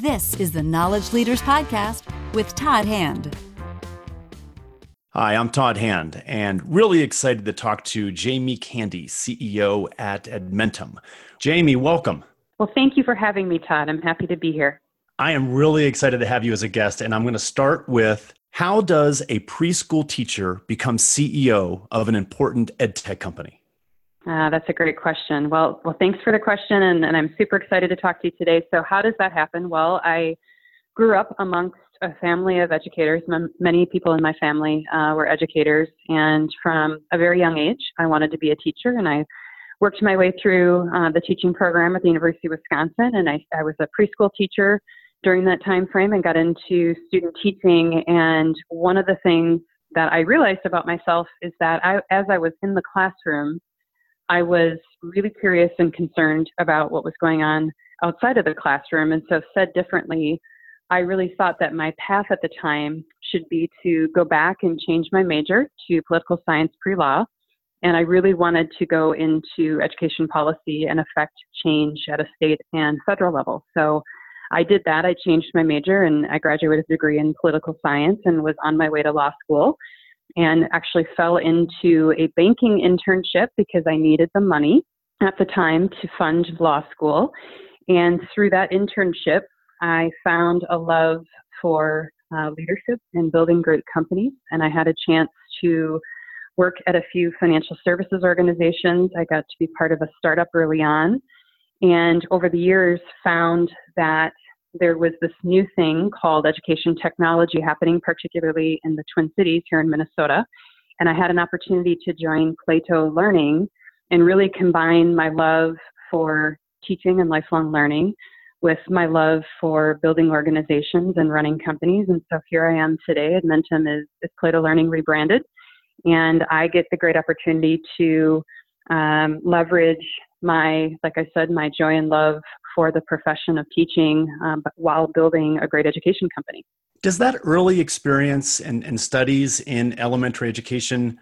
This is the Knowledge Leaders Podcast with Todd Hand. Hi, I'm Todd Hand, and really excited to talk to Jamie Candee, CEO at Edmentum. Jamie, welcome. Well, thank you for having me, Todd. I'm happy to be here. I am really excited to have you as a guest, and I'm going to start with how does a preschool teacher become CEO of an important ed tech company? Uh, that's a great question. Well, well, thanks for the question, and, and I'm super excited to talk to you today. So, how does that happen? Well, I grew up amongst a family of educators. M- many people in my family uh, were educators, and from a very young age, I wanted to be a teacher, and I worked my way through uh, the teaching program at the University of Wisconsin, and I, I was a preschool teacher during that time frame and got into student teaching. And one of the things that I realized about myself is that I, as I was in the classroom, I was really curious and concerned about what was going on outside of the classroom. And so, said differently, I really thought that my path at the time should be to go back and change my major to political science pre law. And I really wanted to go into education policy and affect change at a state and federal level. So I did that. I changed my major and I graduated with a degree in political science and was on my way to law school and actually fell into a banking internship because I needed the money at the time to fund law school. And through that internship, I found a love for uh, leadership and building great companies. And I had a chance to work at a few financial services organizations. I got to be part of a startup early on. And over the years, found that there was this new thing called education technology happening, particularly in the Twin Cities here in Minnesota. And I had an opportunity to join Plato Learning and really combine my love for teaching and lifelong learning with my love for building organizations and running companies. And so here I am today. Edmentum is, is Plato Learning rebranded. And I get the great opportunity to um, leverage my, like I said, my joy and love for the profession of teaching um, while building a great education company. Does that early experience and, and studies in elementary education,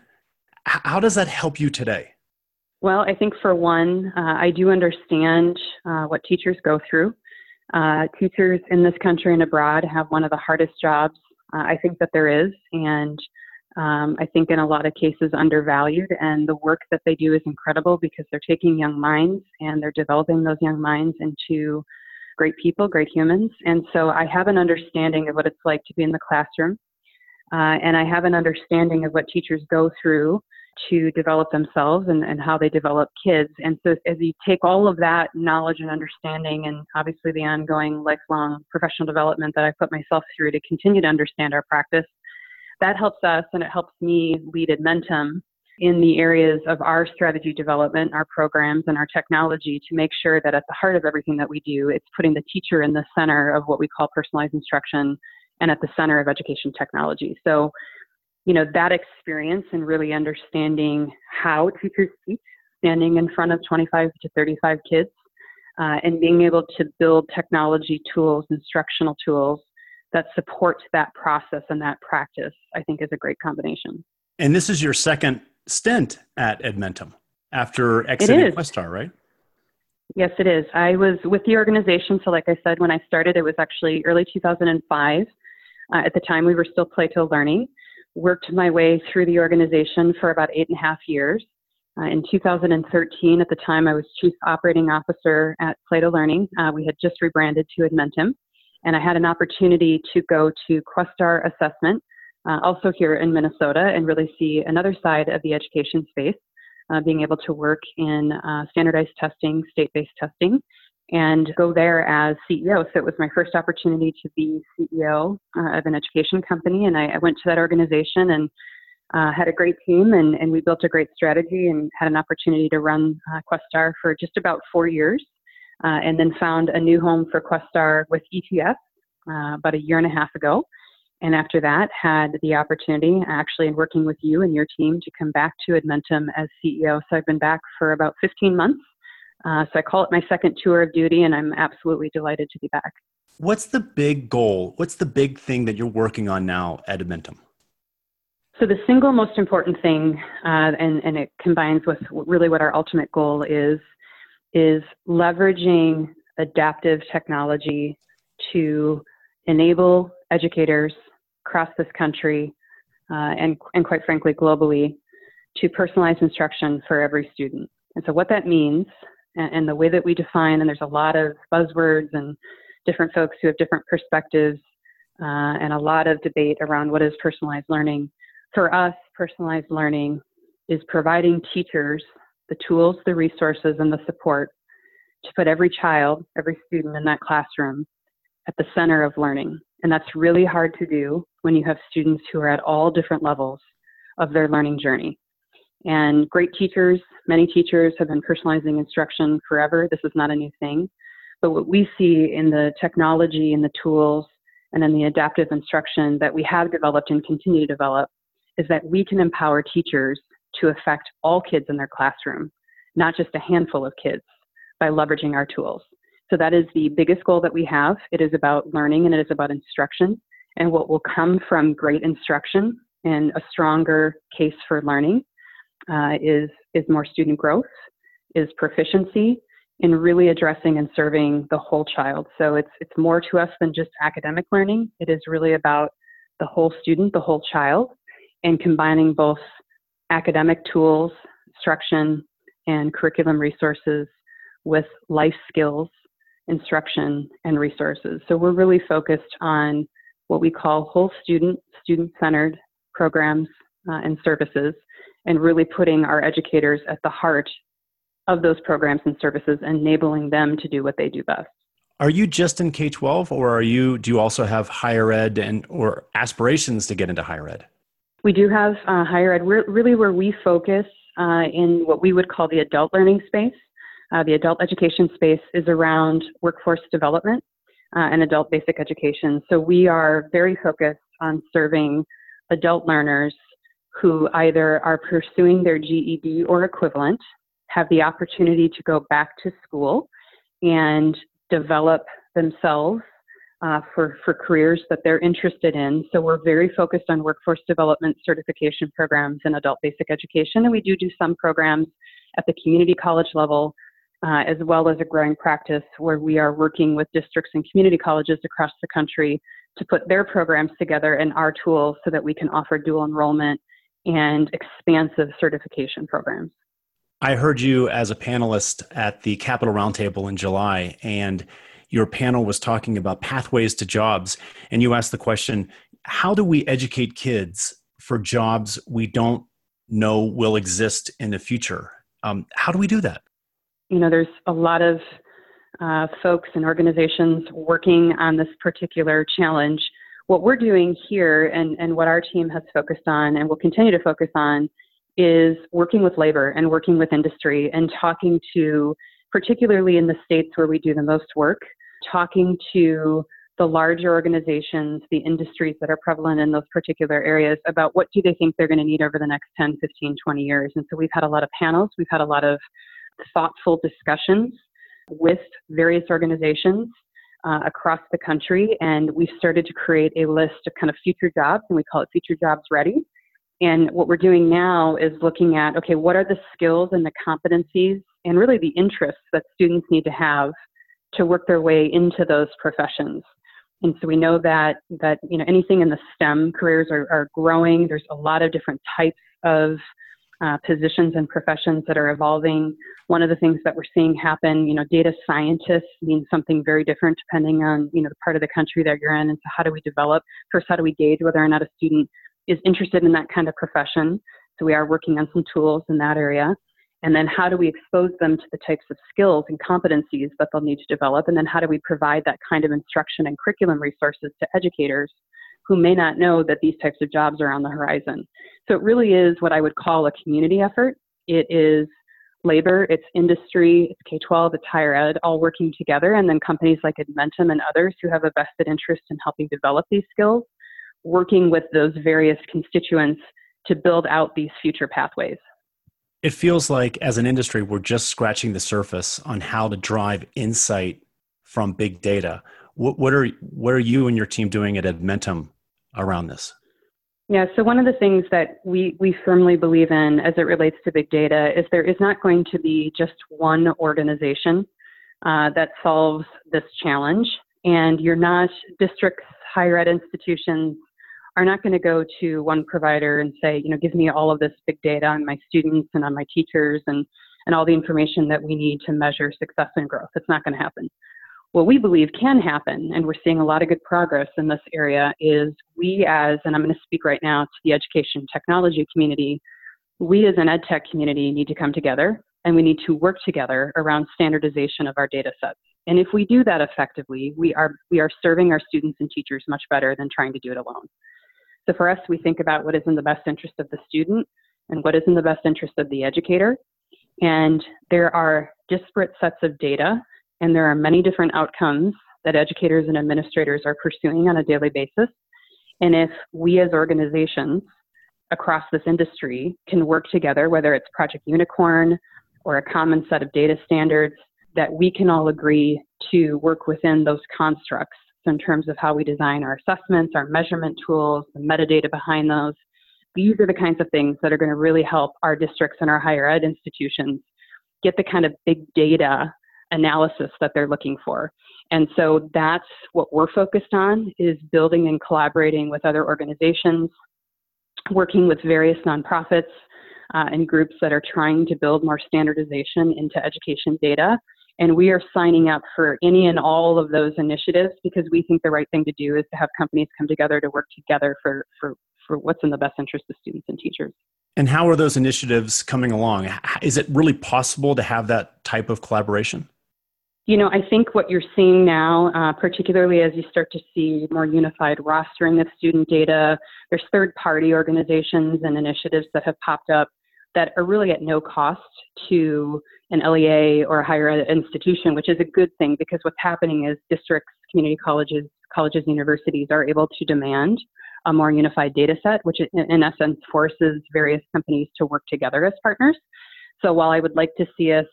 how does that help you today? Well, I think for one, uh, I do understand uh, what teachers go through. Uh, teachers in this country and abroad have one of the hardest jobs uh, I think that there is, and um, I think in a lot of cases undervalued. And the work that they do is incredible because they're taking young minds and they're developing those young minds into great people, great humans. And so I have an understanding of what it's like to be in the classroom. Uh, and I have an understanding of what teachers go through to develop themselves and, and how they develop kids. And so as you take all of that knowledge and understanding and obviously the ongoing lifelong professional development that I put myself through to continue to understand our practice, that helps us and it helps me lead Edmentum in the areas of our strategy development, our programs, and our technology to make sure that at the heart of everything that we do, it's putting the teacher in the center of what we call personalized instruction and at the center of education technology. So, you know, that experience and really understanding how teachers teach, standing in front of 25 to 35 kids, uh, and being able to build technology tools, instructional tools that supports that process and that practice, I think is a great combination. And this is your second stint at Edmentum after exiting Questar, right? Yes, it is. I was with the organization. So, like I said, when I started, it was actually early 2005. Uh, at the time, we were still Plato Learning. Worked my way through the organization for about eight and a half years. Uh, in 2013, at the time, I was Chief Operating Officer at Plato Learning. Uh, we had just rebranded to Edmentum and I had an opportunity to go to Questar Assessment, uh, also here in Minnesota, and really see another side of the education space, uh, being able to work in uh, standardized testing, state based testing, and go there as CEO. So it was my first opportunity to be CEO uh, of an education company, and I, I, went to that organization and uh, had a great team, and, and, we built a great strategy and had an opportunity to run uh, Questar for just about four years uh, and then found a new home for Questar with ETS uh, about a year and a half ago. And after that, had the opportunity, actually, in working with you and your team, to come back to Edmentum as CEO. So I've been back for about 15 months. Uh, so I call it my second tour of duty, and I'm absolutely delighted to be back. What's the big goal? What's the big thing that you're working on now at Edmentum? So the single most important thing, uh, and, and it combines with really what our ultimate goal is, is leveraging adaptive technology to enable educators across this country uh, and, and quite frankly globally to personalize instruction for every student. And so what that means and, and the way that we define, and there's a lot of buzzwords and different folks who have different perspectives uh, and a lot of debate around what is personalized learning. For us, personalized learning is providing teachers the tools, the resources, and the support to put every child, every student in that classroom at the center of learning. And that's really hard to do when you have students who are at all different levels of their learning journey. And great teachers, many teachers have been personalizing instruction forever. This is not a new thing. But what we see in the technology and the tools and in the adaptive instruction that we have developed and continue to develop is that we can empower teachers to affect all kids in their classroom, not just a handful of kids, by leveraging our tools. So that is the biggest goal that we have. It is about learning and it is about instruction. And what will come from great instruction and a stronger case for learning uh, is, is more student growth, is proficiency, in really addressing and serving the whole child. So it's, it's more to us than just academic learning. It is really about the whole student, the whole child, and combining both academic tools, instruction, and curriculum resources with life skills, instruction, and resources. So we're really focused on what we call whole student, student centered programs uh, and services, and really putting our educators at the heart of those programs and services, enabling them to do what they do best. Are you just in K 12 or are you, do you also have higher ed and or aspirations to get into higher ed? We do have uh, higher ed. Really where we focus uh, in what we would call the adult learning space. Uh, the adult education space is around workforce development uh, and adult basic education. So we are very focused on serving adult learners who either are pursuing their GED or equivalent, have the opportunity to go back to school and develop themselves uh, for, for careers that they're interested in. So we're very focused on workforce development certification programs in adult basic education, and we do do some programs at the community college level, uh, as well as a growing practice where we are working with districts and community colleges across the country to put their programs together and our tools so that we can offer dual enrollment and expansive certification programs. I heard you as a panelist at the Capital Roundtable in July, and your panel was talking about pathways to jobs. And you asked the question how do we educate kids for jobs we don't know will exist in the future? Um, how do we do that? You know, there's a lot of uh, folks and organizations working on this particular challenge. What we're doing here and, and what our team has focused on and will continue to focus on is working with labor and working with industry and talking to, particularly in the states where we do the most work, talking to the larger organizations, the industries that are prevalent in those particular areas about what do they think they're going to need over the next 10, 15, 20 years. And so we've had a lot of panels, we've had a lot of thoughtful discussions with various organizations uh, across the country, and we started to create a list of kind of future jobs, and we call it Future Jobs Ready. And what we're doing now is looking at okay, what are the skills and the competencies and really the interests that students need to have to work their way into those professions. And so we know that that you know anything in the STEM careers are, are growing. There's a lot of different types of uh, positions and professions that are evolving. One of the things that we're seeing happen, you know, data scientists means something very different depending on you know the part of the country that you're in. And so how do we develop? First, how do we gauge whether or not a student is interested in that kind of profession. So we are working on some tools in that area. And then how do we expose them to the types of skills and competencies that they'll need to develop? And then how do we provide that kind of instruction and curriculum resources to educators who may not know that these types of jobs are on the horizon? So it really is what I would call a community effort. It is labor, it's industry, it's K 12, it's higher ed, all working together, and then companies like Edmentum and others who have a vested interest in helping develop these skills working with those various constituents to build out these future pathways. It feels like as an industry, we're just scratching the surface on how to drive insight from big data. What, what are what are you and your team doing at Edmentum around this? Yeah, so one of the things that we, we firmly believe in as it relates to big data is there is not going to be just one organization uh, that solves this challenge. And you're not, districts, higher ed institutions are not going to go to one provider and say, you know, give me all of this big data on my students and on my teachers and, and all the information that we need to measure success and growth. It's not going to happen. What we believe can happen, and we're seeing a lot of good progress in this area, is we as, and I'm going to speak right now to the education technology community, we as an ed tech community need to come together and we need to work together around standardization of our data sets. And if we do that effectively, we are, we are serving our students and teachers much better than trying to do it alone. So for us, we think about what is in the best interest of the student and what is in the best interest of the educator. And there are disparate sets of data, and there are many different outcomes that educators and administrators are pursuing on a daily basis. And if we as organizations across this industry can work together, whether it's Project Unicorn or a common set of data standards, that we can all agree to work within those constructs in terms of how we design our assessments, our measurement tools, the metadata behind those. These are the kinds of things that are going to really help our districts and our higher ed institutions get the kind of big data analysis that they're looking for. And so that's what we're focused on is building and collaborating with other organizations, working with various nonprofits uh, and groups that are trying to build more standardization into education data and we are signing up for any and all of those initiatives because we think the right thing to do is to have companies come together to work together for, for, for what's in the best interest of students and teachers. And how are those initiatives coming along? Is it really possible to have that type of collaboration? You know, I think what you're seeing now, uh, particularly as you start to see more unified rostering of student data, there's third party organizations and initiatives that have popped up that are really at no cost to an LEA or a higher ed institution, which is a good thing because what's happening is districts, community colleges, colleges, universities are able to demand a more unified data set, which in essence forces various companies to work together as partners. So while I would like to see us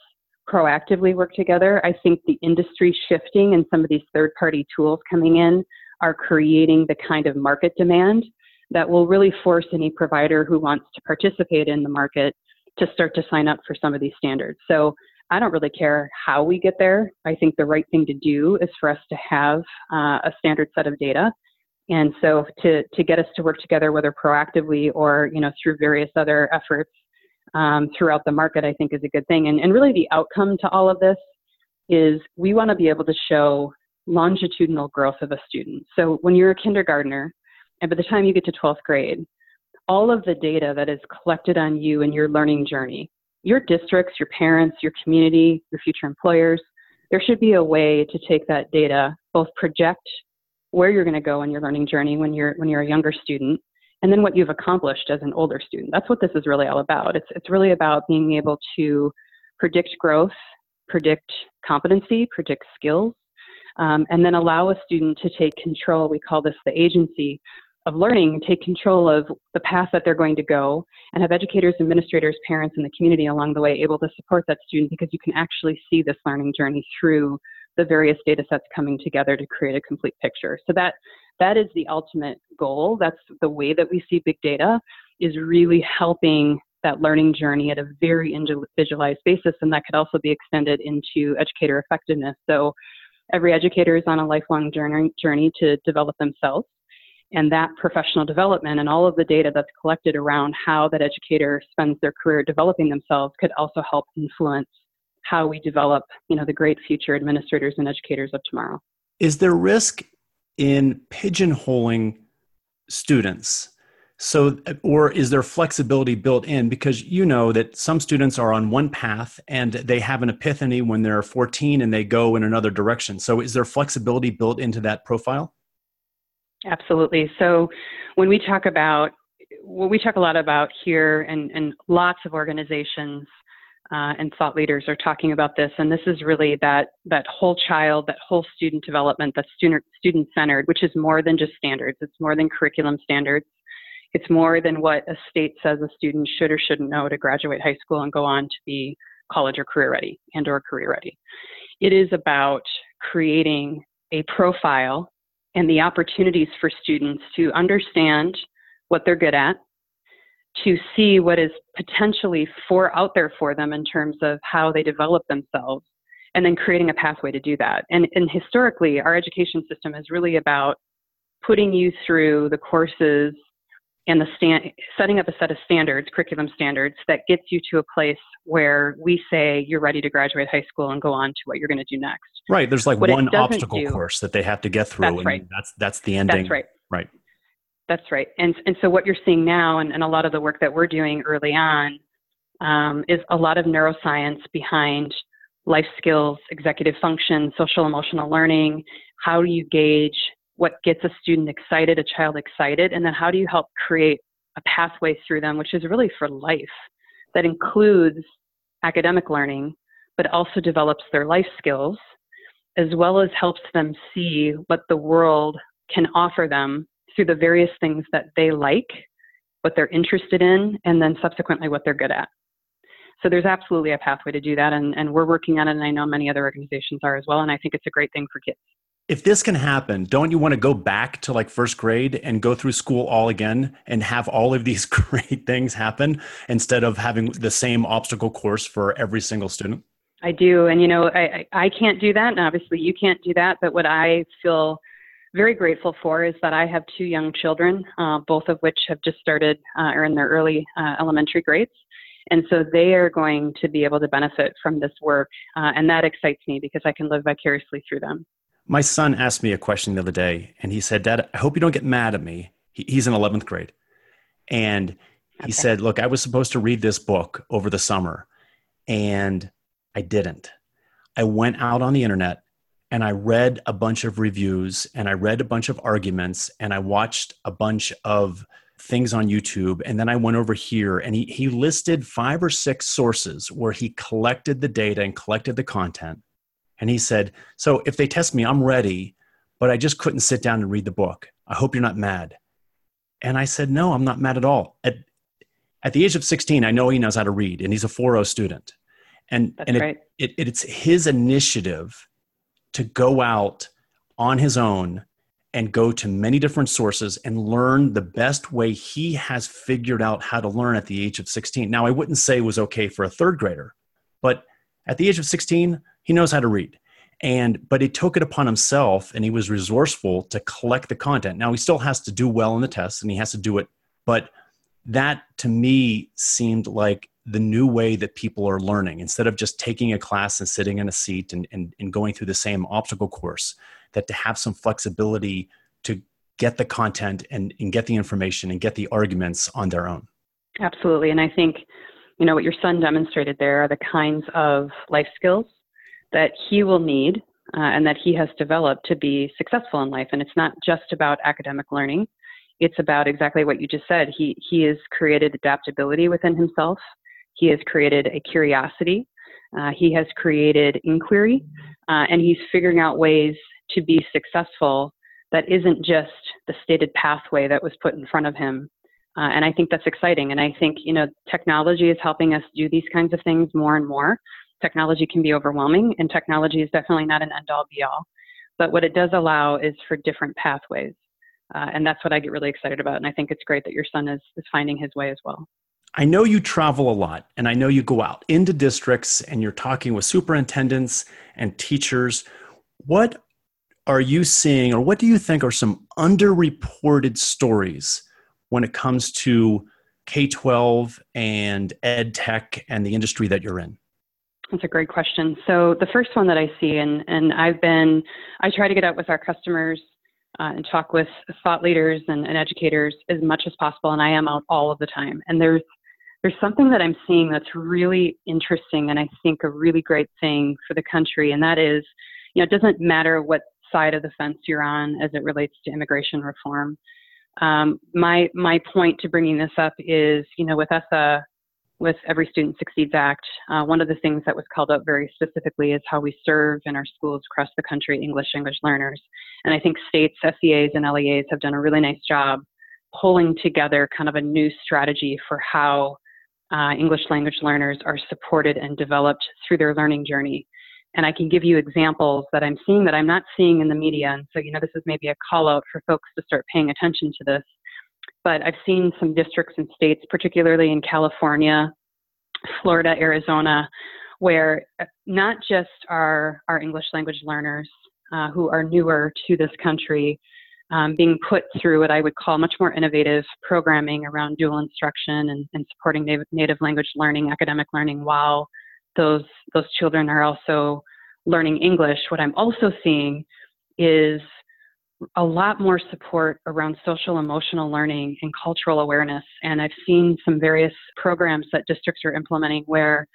proactively work together, I think the industry shifting and some of these third party tools coming in are creating the kind of market demand that will really force any provider who wants to participate in the market to start to sign up for some of these standards. So I don't really care how we get there. I think the right thing to do is for us to have uh, a standard set of data. And so to, to get us to work together, whether proactively or, you know, through various other efforts um, throughout the market, I think is a good thing. And, and really the outcome to all of this is we want to be able to show longitudinal growth of a student. So when you're a kindergartner, and by the time you get to 12th grade, all of the data that is collected on you and your learning journey, your districts, your parents, your community, your future employers, there should be a way to take that data, both project where you're going to go in your learning journey when you're when you're a younger student, and then what you've accomplished as an older student. That's what this is really all about. It's it's really about being able to predict growth, predict competency, predict skills, um, and then allow a student to take control. We call this the agency of learning take control of the path that they're going to go and have educators, administrators, parents, and the community along the way able to support that student because you can actually see this learning journey through the various data sets coming together to create a complete picture. So that that is the ultimate goal. That's the way that we see big data is really helping that learning journey at a very individualized basis, and that could also be extended into educator effectiveness. So every educator is on a lifelong journey, journey to develop themselves and that professional development and all of the data that's collected around how that educator spends their career developing themselves could also help influence how we develop you know the great future administrators and educators of tomorrow. Is there risk in pigeonholing students? So or is there flexibility built in? Because you know that some students are on one path and they have an epiphany when they're 14 and they go in another direction. So is there flexibility built into that profile Absolutely. So when we talk about what we talk a lot about here, and, and lots of organizations uh, and thought leaders are talking about this, and this is really that that whole child, that whole student development, that student student centered, which is more than just standards. It's more than curriculum standards. It's more than what a state says a student should or shouldn't know to graduate high school and go on to be college or career ready and or career ready. It is about creating a profile and the opportunities for students to understand what they're good at, to see what is potentially for out there for them in terms of how they develop themselves, and then creating a pathway to do that. And, and historically, our education system is really about putting you through the courses and the stand, setting up a set of standards, curriculum standards, that gets you to a place where we say you're ready to graduate high school and go on to what you're going to do next. Right. There's like what one obstacle do, course that they have to get through, that's and right. that's that's the ending. That's right. Right. That's right. And and so what you're seeing now, and, and a lot of the work that we're doing early on, um, is a lot of neuroscience behind life skills, executive function, social emotional learning. How do you gauge what gets a student excited, a child excited, and then how do you help create a pathway through them, which is really for life, that includes academic learning, but also develops their life skills, as well as helps them see what the world can offer them through the various things that they like, what they're interested in, and then subsequently what they're good at. So there's absolutely a pathway to do that, and, and we're working on it, and I know many other organizations are as well, and I think it's a great thing for kids if this can happen, don't you want to go back to like first grade and go through school all again and have all of these great things happen instead of having the same obstacle course for every single student? I do. And, you know, I, I can't do that. And obviously you can't do that. But what I feel very grateful for is that I have two young children, uh, both of which have just started uh, or in their early uh, elementary grades. And so they are going to be able to benefit from this work. Uh, and that excites me because I can live vicariously through them. My son asked me a question the other day, and he said, Dad, I hope you don't get mad at me. he's in 11th grade. And he okay. said, Look, I was supposed to read this book over the summer, and I didn't. I went out on the internet and I read a bunch of reviews and I read a bunch of arguments and I watched a bunch of things on YouTube. And then I went over here and he, he listed five or six sources where he collected the data and collected the content. And he said, So if they test me, I'm ready, but I just couldn't sit down and read the book. I hope you're not mad. And I said, No, I'm not mad at all. At, at the age of 16, I know he knows how to read, and he's a 4.0 student. And, That's and it, it, it's his initiative to go out on his own and go to many different sources and learn the best way he has figured out how to learn at the age of 16. Now, I wouldn't say it was okay for a third grader, but at the age of 16, he knows how to read. And but he took it upon himself and he was resourceful to collect the content. Now he still has to do well in the tests and he has to do it but that to me seemed like the new way that people are learning. Instead of just taking a class and sitting in a seat and, and, and going through the same obstacle course that to have some flexibility to get the content and, and get the information and get the arguments on their own. Absolutely. And i think you know what your son demonstrated there are the kinds of life skills that he will need uh, and that he has developed to be successful in life. And it's not just about academic learning. It's about exactly what you just said. He he has created adaptability within himself. He has created a curiosity. Uh, he has created inquiry, uh, and he's figuring out ways to be successful that isn't just the stated pathway that was put in front of him. Uh, and I think that's exciting. And I think you know technology is helping us do these kinds of things more and more technology can be overwhelming, and technology is definitely not an end all be all. But what it does allow is for different pathways. Uh, and that's what I get really excited about. And I think it's great that your son is, is finding his way as well. I know you travel a lot, and I know you go out into districts and you're talking with superintendents and teachers. What are you seeing, or what do you think are some underreported stories when it comes to K 12 and ed tech and the industry that you're in? That's a great question. So the first one that I see, and, and I've been, I try to get out with our customers uh, and talk with thought leaders and, and, educators as much as possible, and I am out all of the time. And there's there's something that I'm seeing that's really interesting, and I think a really great thing for the country, and that is, you know, it doesn't matter what side of the fence you're on as it relates to immigration reform. Um, my my point to bringing this up is, you know, with ESSA with Every Student Succeeds Act, uh, one of the things that was called out very specifically is how we serve in our schools across the country English language learners. And I think states, SEAs, and LEAs have done a really nice job pulling together kind of a new strategy for how uh, English language learners are supported and developed through their learning journey. And I can give you examples that I'm seeing that I'm not seeing in the media. And so, you know, this is maybe a call out for folks to start paying attention to this but I've seen some districts and states, particularly in California, Florida, Arizona, where uh, not just our, our English language learners uh, who are newer to this country um, being put through what I would call much more innovative programming around dual instruction and, and supporting native, native language learning, academic learning, while those those children are also learning English. What I'm also seeing is a lot more support around social emotional learning and cultural awareness. And I've seen some various programs that districts are implementing where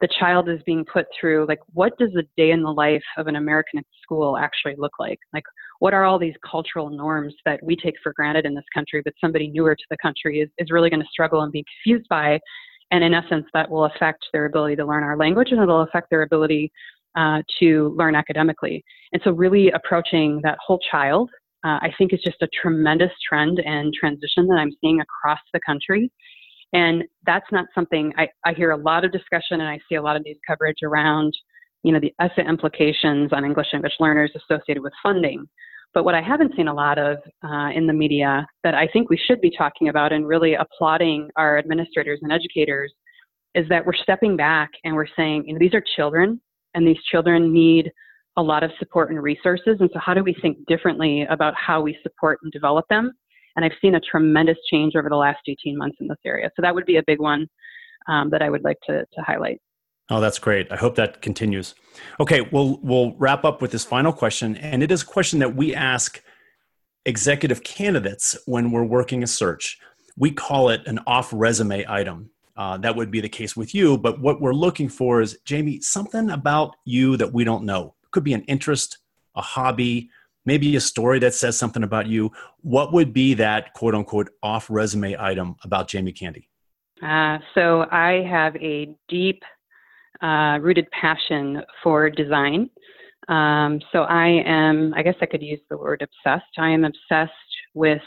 the child is being put through like what does a day in the life of an american school actually look like like what are all these cultural norms that we take for granted in this country but somebody newer to the country is, is really going to struggle and be confused by and in essence that will affect their ability to learn our language and it'll affect their ability uh, to learn academically. And so really approaching that whole child uh, i think is just a tremendous trend and transition that i'm seeing across the country. And that's not something I, I hear a lot of discussion and I see a lot of news coverage around, you know, the ESSA implications on English English learners associated with funding. But what I haven't seen a lot of uh, in the media that I think we should be talking about and really applauding our administrators and educators is that we're stepping back and we're saying, you know, these are children and these children need a lot of support and resources. And so, how do we think differently about how we support and develop them? And I've seen a tremendous change over the last 18 months in this area. So that would be a big one um, that I would like to, to highlight. Oh, that's great. I hope that continues. Okay, we'll we'll wrap up with this final question, and it is a question that we ask executive candidates when we're working a search. We call it an off resume item. Uh, that would be the case with you, but what we're looking for is Jamie something about you that we don't know. It could be an interest, a hobby, maybe a story that says something about you. What would be that quote unquote off resume item about Jamie Candee? Uh, so I have a deep uh, rooted passion for design. Um, so I am, I guess I could use the word obsessed. I am obsessed with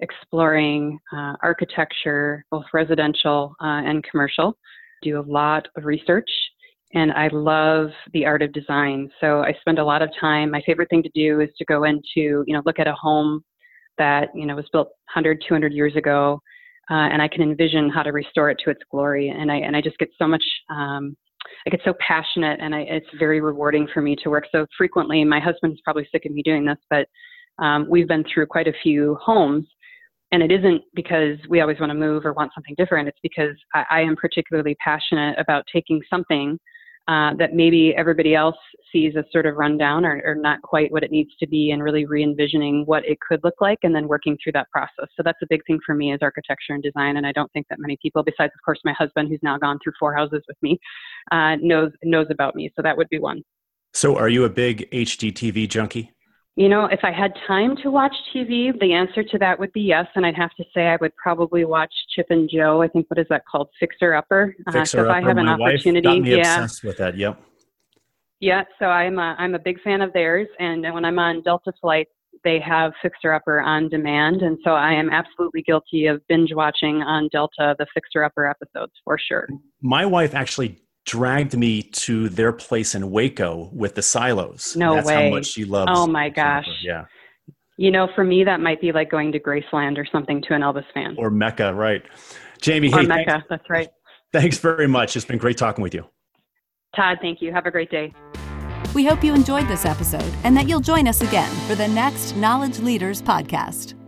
exploring uh, architecture, both residential uh, and commercial. Do a lot of research and I love the art of design. So I spend a lot of time. My favorite thing to do is to go into, you know, look at a home that, you know, was built 100, 200 years ago, uh, and I can envision how to restore it to its glory. And I and I just get so much. Um, I get so passionate, and I, it's very rewarding for me to work so frequently. My husband's probably sick of me doing this, but um, we've been through quite a few homes and it isn't because we always want to move or want something different. It's because I, I am particularly passionate about taking something uh, that maybe everybody else sees as sort of rundown or, or not quite what it needs to be and really re-envisioning what it could look like and then working through that process. So that's a big thing for me is architecture and design and i don't think that many people besides of course my husband who's now gone through four houses with me uh, knows knows about me. So that would be one. So are you a big HGTV junkie you know, if I had time to watch TV, the answer to that would be yes. And I'd have to say I would probably watch Chip and Jo. I think what is that called? Fixer Upper. Uh, Fixer so if Upper. I have an My opportunity, wife got me yeah. obsessed with that. Yep. Yeah. So I'm a, I'm a big fan of theirs. And when I'm on Delta flights, they have Fixer Upper on demand. And so I am absolutely guilty of binge watching on Delta the Fixer Upper episodes for sure. My wife actually dragged me to their place in Waco with the silos. No That's way. how much she loves. Oh my gosh. Yeah. You know, for me, that might be like going to Graceland or something to an Elvis fan. Or Mecca, right? Jamie, or hey, Mecca, thanks, that's right. Thanks very much. It's been great talking with you. Todd, thank you. Have a great day. We hope you enjoyed this episode and that you'll join us again for the next Knowledge Leaders podcast.